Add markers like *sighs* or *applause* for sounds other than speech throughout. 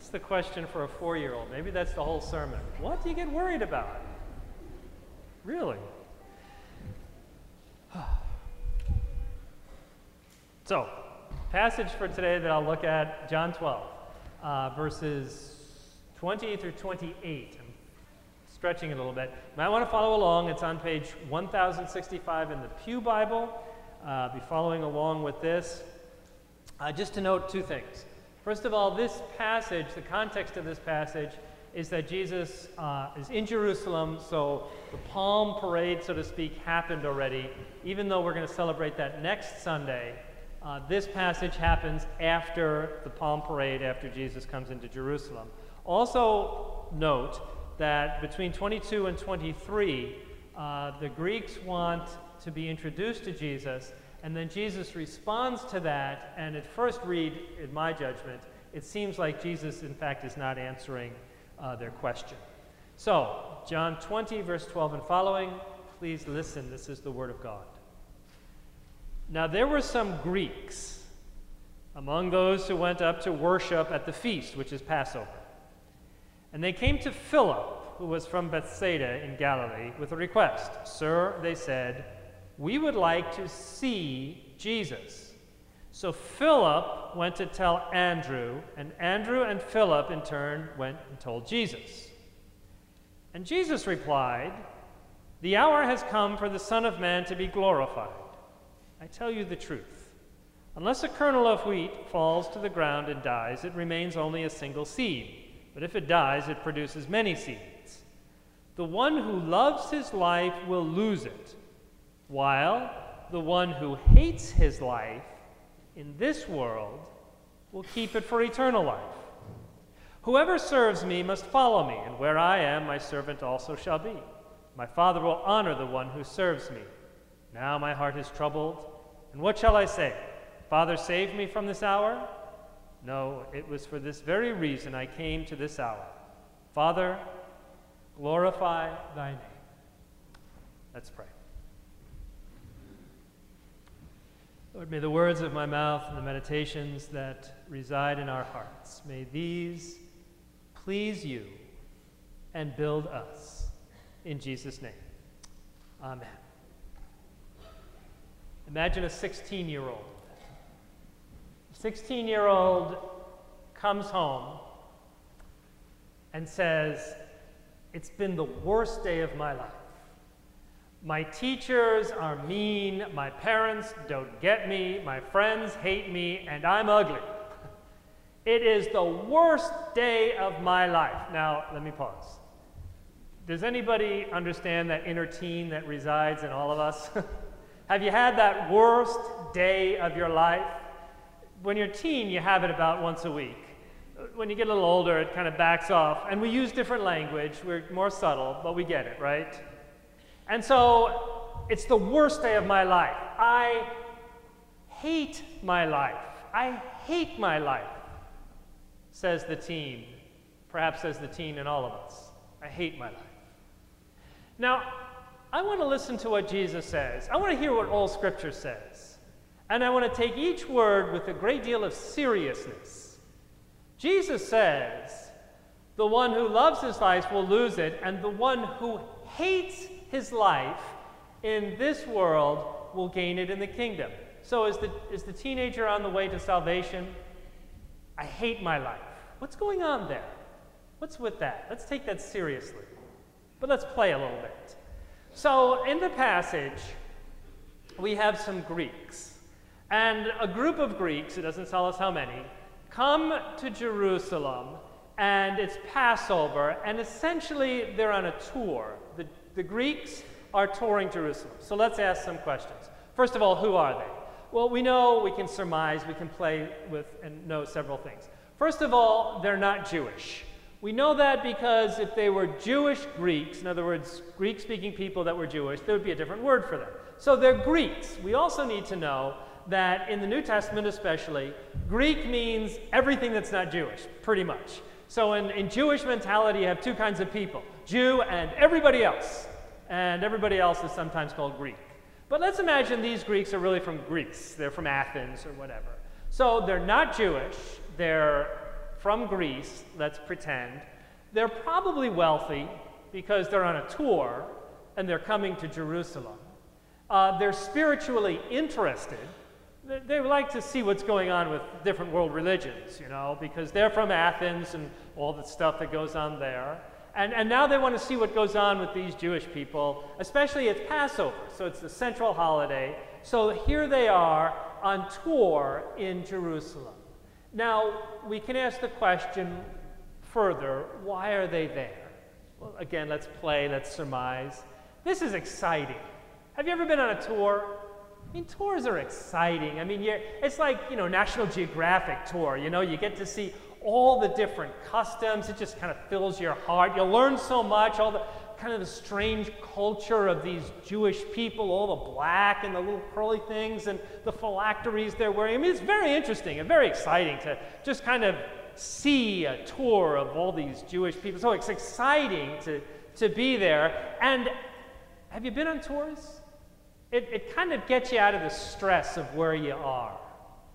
That's the question for a four year old. Maybe that's the whole sermon. What do you get worried about? Really? *sighs* so, passage for today that I'll look at John 12, uh, verses 20 through 28. I'm stretching it a little bit. You might want to follow along. It's on page 1065 in the Pew Bible. Uh, be following along with this. Uh, just to note two things. First of all, this passage, the context of this passage, is that Jesus uh, is in Jerusalem, so the Palm Parade, so to speak, happened already. Even though we're going to celebrate that next Sunday, uh, this passage happens after the Palm Parade, after Jesus comes into Jerusalem. Also, note that between 22 and 23, uh, the Greeks want to be introduced to Jesus, and then Jesus responds to that. And at first read, in my judgment, it seems like Jesus, in fact, is not answering uh, their question. So, John 20, verse 12 and following, please listen. This is the Word of God. Now, there were some Greeks among those who went up to worship at the feast, which is Passover. And they came to Philip, who was from Bethsaida in Galilee, with a request. Sir, they said, we would like to see Jesus. So Philip went to tell Andrew, and Andrew and Philip in turn went and told Jesus. And Jesus replied, The hour has come for the Son of Man to be glorified. I tell you the truth. Unless a kernel of wheat falls to the ground and dies, it remains only a single seed. But if it dies, it produces many seeds. The one who loves his life will lose it while the one who hates his life in this world will keep it for eternal life. Whoever serves me must follow me, and where I am, my servant also shall be. My Father will honor the one who serves me. Now my heart is troubled, and what shall I say? Father, save me from this hour? No, it was for this very reason I came to this hour. Father, glorify thy name. Let's pray. Lord, may the words of my mouth and the meditations that reside in our hearts, may these please you and build us. In Jesus' name. Amen. Imagine a 16 year old. A 16 year old comes home and says, It's been the worst day of my life. My teachers are mean, my parents don't get me, my friends hate me, and I'm ugly. *laughs* It is the worst day of my life. Now, let me pause. Does anybody understand that inner teen that resides in all of us? *laughs* have you had that worst day of your life? When you're teen, you have it about once a week. When you get a little older, it kind of backs off. And we use different language, we're more subtle, but we get it, right? And so it's the worst day of my life. I hate my life. I hate my life, says the teen. Perhaps says the teen in all of us. I hate my life. Now, I want to listen to what Jesus says. I want to hear what all Scripture says. And I want to take each word with a great deal of seriousness. Jesus says, The one who loves his life will lose it, and the one who hates his life in this world will gain it in the kingdom. So is the, is the teenager on the way to salvation? I hate my life. What's going on there? What's with that? Let's take that seriously. But let's play a little bit. So in the passage, we have some Greeks. And a group of Greeks, it doesn't tell us how many, come to Jerusalem and it's Passover, and essentially they're on a tour. The the Greeks are touring Jerusalem. So let's ask some questions. First of all, who are they? Well, we know, we can surmise, we can play with and know several things. First of all, they're not Jewish. We know that because if they were Jewish Greeks, in other words, Greek speaking people that were Jewish, there would be a different word for them. So they're Greeks. We also need to know that in the New Testament, especially, Greek means everything that's not Jewish, pretty much. So in, in Jewish mentality, you have two kinds of people Jew and everybody else. And everybody else is sometimes called Greek. But let's imagine these Greeks are really from Greece. They're from Athens or whatever. So they're not Jewish. They're from Greece, let's pretend. They're probably wealthy because they're on a tour and they're coming to Jerusalem. Uh, they're spiritually interested. They, they like to see what's going on with different world religions, you know, because they're from Athens and all the stuff that goes on there. And, and now they want to see what goes on with these Jewish people, especially it's Passover, so it's the central holiday. So here they are on tour in Jerusalem. Now, we can ask the question further why are they there? Well, again, let's play, let's surmise. This is exciting. Have you ever been on a tour? I mean, tours are exciting. I mean, it's like, you know, National Geographic tour. You know, you get to see all the different customs. It just kind of fills your heart. You learn so much, all the kind of the strange culture of these Jewish people, all the black and the little curly things and the phylacteries they're wearing. I mean, it's very interesting and very exciting to just kind of see a tour of all these Jewish people. So it's exciting to, to be there. And have you been on tours? It, it kind of gets you out of the stress of where you are.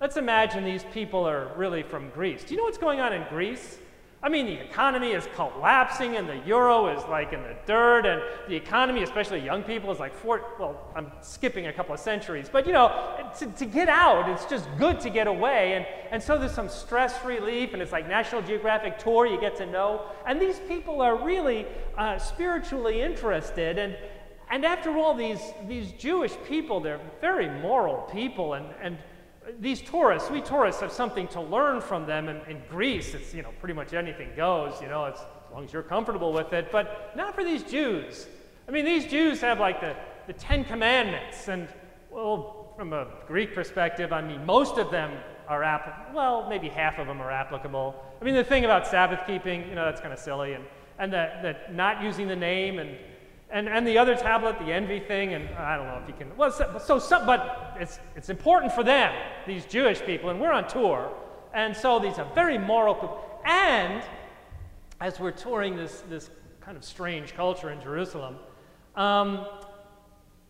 Let's imagine these people are really from Greece. Do you know what's going on in Greece? I mean, the economy is collapsing and the euro is like in the dirt, and the economy, especially young people, is like four. Well, I'm skipping a couple of centuries, but you know, to, to get out, it's just good to get away. And, and so there's some stress relief, and it's like National Geographic tour, you get to know. And these people are really uh, spiritually interested. And, and after all, these, these Jewish people, they're very moral people, and, and these tourists, we tourists have something to learn from them. In, in Greece, it's, you know, pretty much anything goes, you know, as long as you're comfortable with it. But not for these Jews. I mean, these Jews have like the, the Ten Commandments. And, well, from a Greek perspective, I mean, most of them are applicable. Well, maybe half of them are applicable. I mean, the thing about Sabbath keeping, you know, that's kind of silly. And, and that, that not using the name and and, and the other tablet, the envy thing, and I don't know if you can. Well, so, so some, but it's, it's important for them, these Jewish people, and we're on tour. And so these are very moral people. And as we're touring this, this kind of strange culture in Jerusalem, um,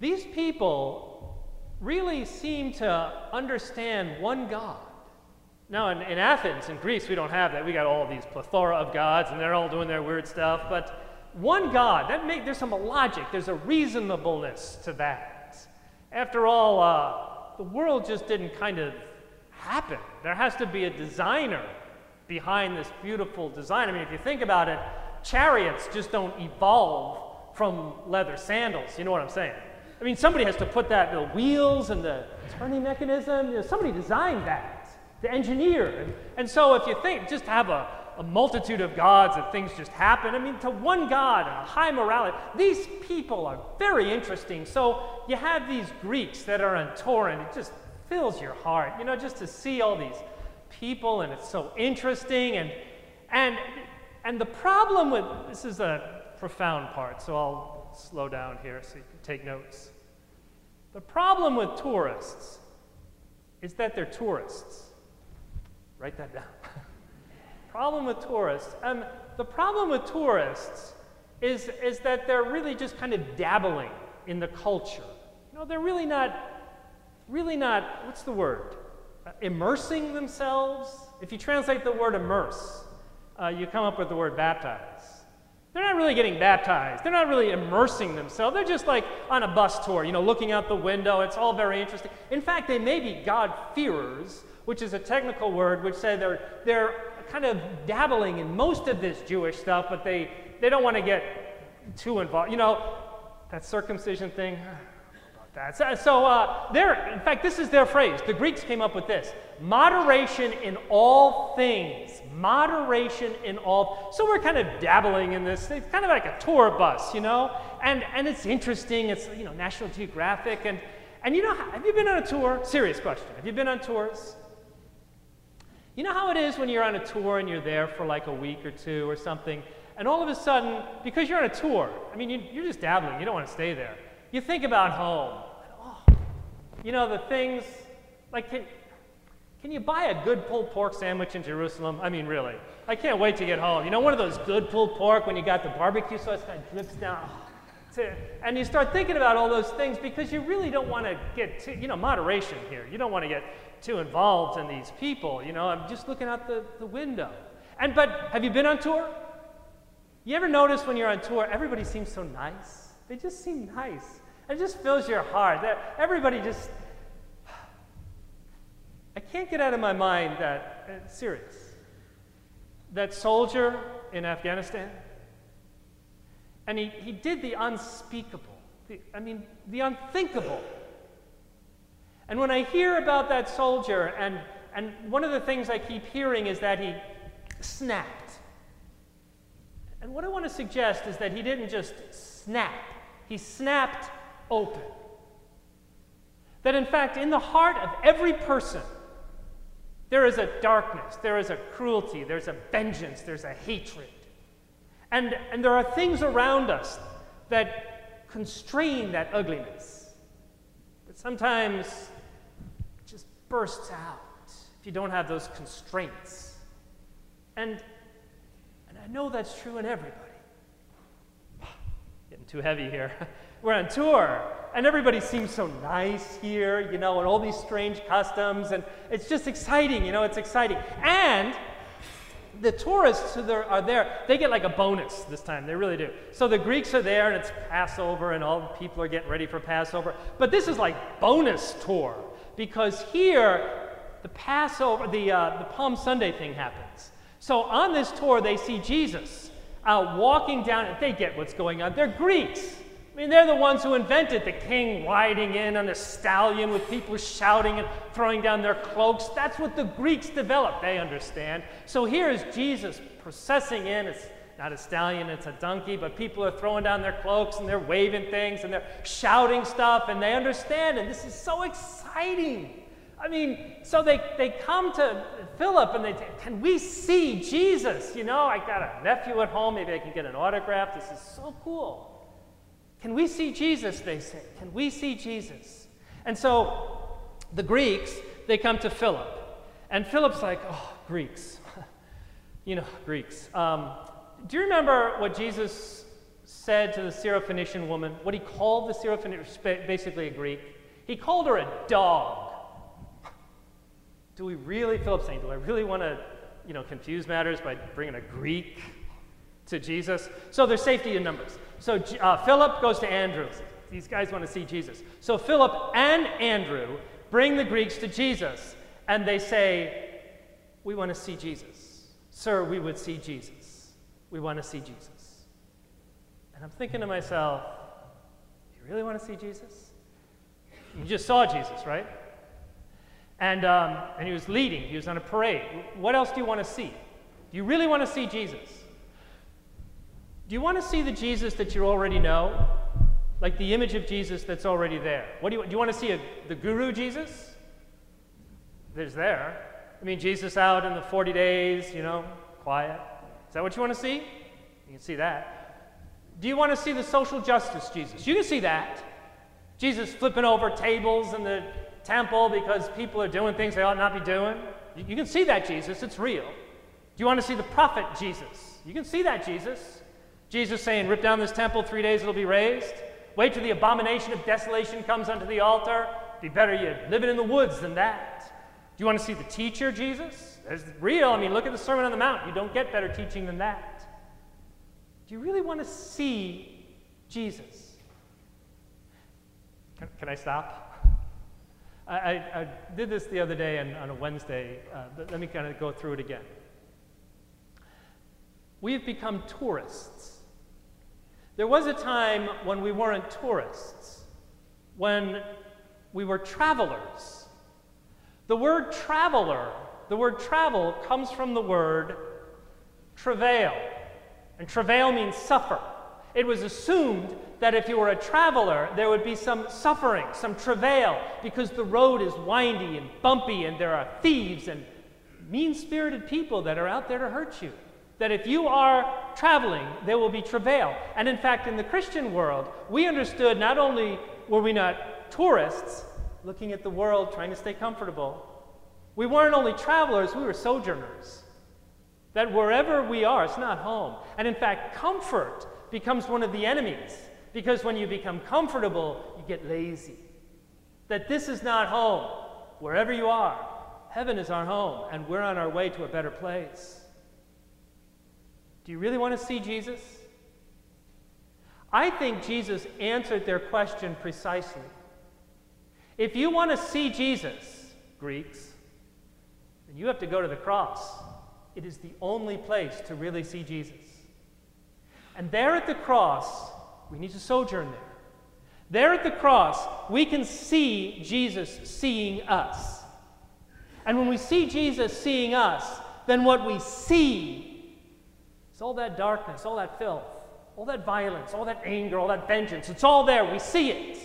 these people really seem to understand one God. Now, in, in Athens, in Greece, we don't have that. We got all these plethora of gods, and they're all doing their weird stuff. But one God, that make, there's some logic, there's a reasonableness to that. After all, uh, the world just didn't kind of happen. There has to be a designer behind this beautiful design. I mean, if you think about it, chariots just don't evolve from leather sandals. You know what I'm saying? I mean, somebody has to put that, the wheels and the turning mechanism, you know, somebody designed that, the engineer. And, and so if you think, just have a, a multitude of gods and things just happen. I mean, to one God and a high morality. These people are very interesting. So you have these Greeks that are on tour, and it just fills your heart, you know, just to see all these people, and it's so interesting. And and and the problem with this is a profound part, so I'll slow down here so you can take notes. The problem with tourists is that they're tourists. Write that down. *laughs* problem with tourists. Um, the problem with tourists is, is that they're really just kind of dabbling in the culture. You know, they're really not, really not, what's the word? Uh, immersing themselves. If you translate the word immerse, uh, you come up with the word baptize. They're not really getting baptized. They're not really immersing themselves. They're just like on a bus tour, you know, looking out the window. It's all very interesting. In fact, they may be God-fearers, which is a technical word which say they're, they're kind of dabbling in most of this Jewish stuff, but they, they don't want to get too involved. You know, that circumcision thing. *sighs* So, so uh, in fact, this is their phrase. The Greeks came up with this moderation in all things. Moderation in all. So we're kind of dabbling in this. It's kind of like a tour bus, you know? And, and it's interesting. It's, you know, National Geographic. And, and you know, have you been on a tour? Serious question. Have you been on tours? You know how it is when you're on a tour and you're there for like a week or two or something, and all of a sudden, because you're on a tour, I mean, you, are just dabbling, you don't want to stay there. You think about home. Oh, you know, the things, like, can, can you buy a good pulled pork sandwich in Jerusalem? I mean, really. I can't wait to get home. You know, one of those good pulled pork when you got the barbecue sauce kind of drips down. To, and you start thinking about all those things because you really don't want to get too, you know, moderation here. You don't want to get too involved in these people. You know, I'm just looking out the, the window. And but have you been on tour? You ever notice when you're on tour, everybody seems so nice? They just seem nice. It just fills your heart. That everybody just. I can't get out of my mind that, uh, serious, that soldier in Afghanistan, and he, he did the unspeakable, the, I mean, the unthinkable. And when I hear about that soldier, and, and one of the things I keep hearing is that he snapped. And what I want to suggest is that he didn't just snap, he snapped open. That in fact, in the heart of every person, there is a darkness, there is a cruelty, there's a vengeance, there's a hatred. And, and there are things around us that constrain that ugliness. But sometimes just bursts out if you don't have those constraints. And, and I know that's true in everybody. Getting too heavy here. *laughs* We're on tour, and everybody seems so nice here, you know, and all these strange customs, and it's just exciting, you know, it's exciting. And the tourists who are there, they get like a bonus this time. They really do. So the Greeks are there, and it's Passover, and all the people are getting ready for Passover. But this is like bonus tour because here the Passover, the uh, the Palm Sunday thing happens. So on this tour, they see Jesus uh, walking down, and they get what's going on. They're Greeks. I mean, they're the ones who invented the king riding in on a stallion with people shouting and throwing down their cloaks. That's what the Greeks developed, they understand. So here is Jesus processing in. It's not a stallion, it's a donkey, but people are throwing down their cloaks and they're waving things and they're shouting stuff and they understand. And this is so exciting. I mean, so they, they come to Philip and they say, Can we see Jesus? You know, I got a nephew at home, maybe I can get an autograph. This is so cool. Can we see Jesus? They say. Can we see Jesus? And so the Greeks, they come to Philip. And Philip's like, oh, Greeks. *laughs* you know, Greeks. Um, do you remember what Jesus said to the Syrophoenician woman? What he called the Syrophoenician, basically a Greek? He called her a dog. do we really, Philip's saying, do I really want to, you know, confuse matters by bringing a Greek to Jesus? So there's safety in numbers. So uh, Philip goes to Andrew. These guys want to see Jesus. So Philip and Andrew bring the Greeks to Jesus, and they say, We want to see Jesus. Sir, we would see Jesus. We want to see Jesus. And I'm thinking to myself, do You really want to see Jesus? You just saw Jesus, right? And, um, and he was leading, he was on a parade. What else do you want to see? Do you really want to see Jesus? Do you want to see the Jesus that you already know? Like the image of Jesus that's already there. What do you, do you want to see a, the guru Jesus? There's there. I mean, Jesus out in the 40 days, you know, quiet. Is that what you want to see? You can see that. Do you want to see the social justice Jesus? You can see that. Jesus flipping over tables in the temple because people are doing things they ought not be doing. You, you can see that Jesus, it's real. Do you want to see the prophet Jesus? You can see that Jesus. Jesus saying, Rip down this temple, three days it'll be raised. Wait till the abomination of desolation comes unto the altar. Be better you living in the woods than that. Do you want to see the teacher, Jesus? That's real. I mean, look at the Sermon on the Mount. You don't get better teaching than that. Do you really want to see Jesus? Can, can I stop? I, I, I, did this the other day on, on a Wednesday. Uh, let me kind of go through it again. We've become tourists there was a time when we weren't tourists, when we were travelers. The word traveler, the word travel, comes from the word travail. And travail means suffer. It was assumed that if you were a traveler, there would be some suffering, some travail, because the road is windy and bumpy and there are thieves and mean spirited people that are out there to hurt you that if you are traveling, there will be travail. And in fact, in the Christian world, we understood not only were we not tourists looking at the world trying to stay comfortable, we weren't only travelers, we were sojourners. That wherever we are, it's not home. And in fact, comfort becomes one of the enemies because when you become comfortable, you get lazy. That this is not home. Wherever you are, heaven is our home, and we're on our way to a better place. Do you really want to see Jesus? I think Jesus answered their question precisely. If you want to see Jesus, Greeks, then you have to go to the cross. It is the only place to really see Jesus. And there at the cross, we need to sojourn there. There at the cross, we can see Jesus seeing us. And when we see Jesus seeing us, then what we see is all that darkness, all that filth, all that violence, all that anger, all that vengeance. It's all there. We see it.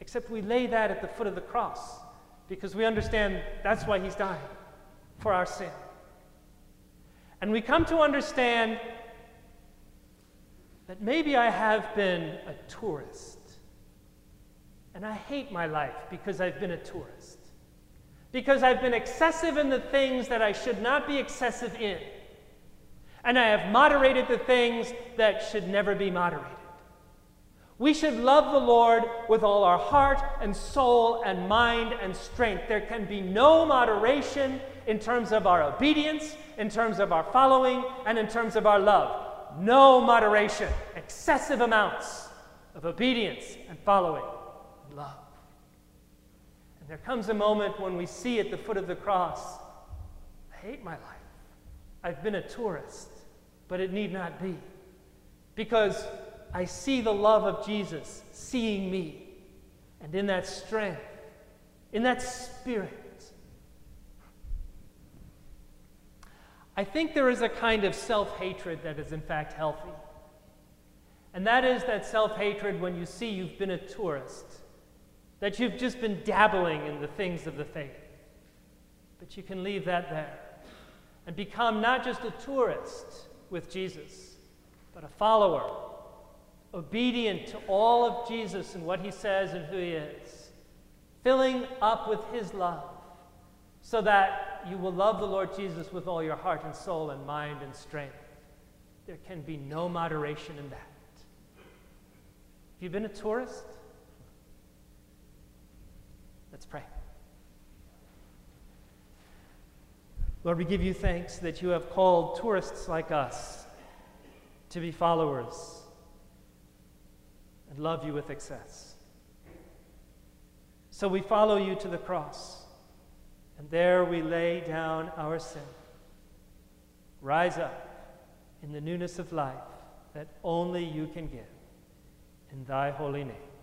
Except we lay that at the foot of the cross because we understand that's why he's dying for our sin. And we come to understand that maybe I have been a tourist. And I hate my life because I've been a tourist. Because I've been excessive in the things that I should not be excessive in. And I have moderated the things that should never be moderated. We should love the Lord with all our heart and soul and mind and strength. There can be no moderation in terms of our obedience, in terms of our following, and in terms of our love. No moderation, excessive amounts of obedience and following and love. And there comes a moment when we see at the foot of the cross, I hate my life. I've been a tourist, but it need not be. Because I see the love of Jesus seeing me. And in that strength, in that spirit, I think there is a kind of self hatred that is, in fact, healthy. And that is that self hatred when you see you've been a tourist, that you've just been dabbling in the things of the faith. But you can leave that there and become not just a tourist with Jesus, but a follower obedient to all of Jesus and what he says and who he is, filling up with his love, so that you will love the Lord Jesus with all your heart and soul and mind and strength. There can be no moderation in that. Have you been a tourist? Let's pray. Lord, we give you thanks that you have called tourists like us to be followers and love you with excess. So we follow you to the cross, and there we lay down our sin. Rise up in the newness of life that only you can give. In thy holy name.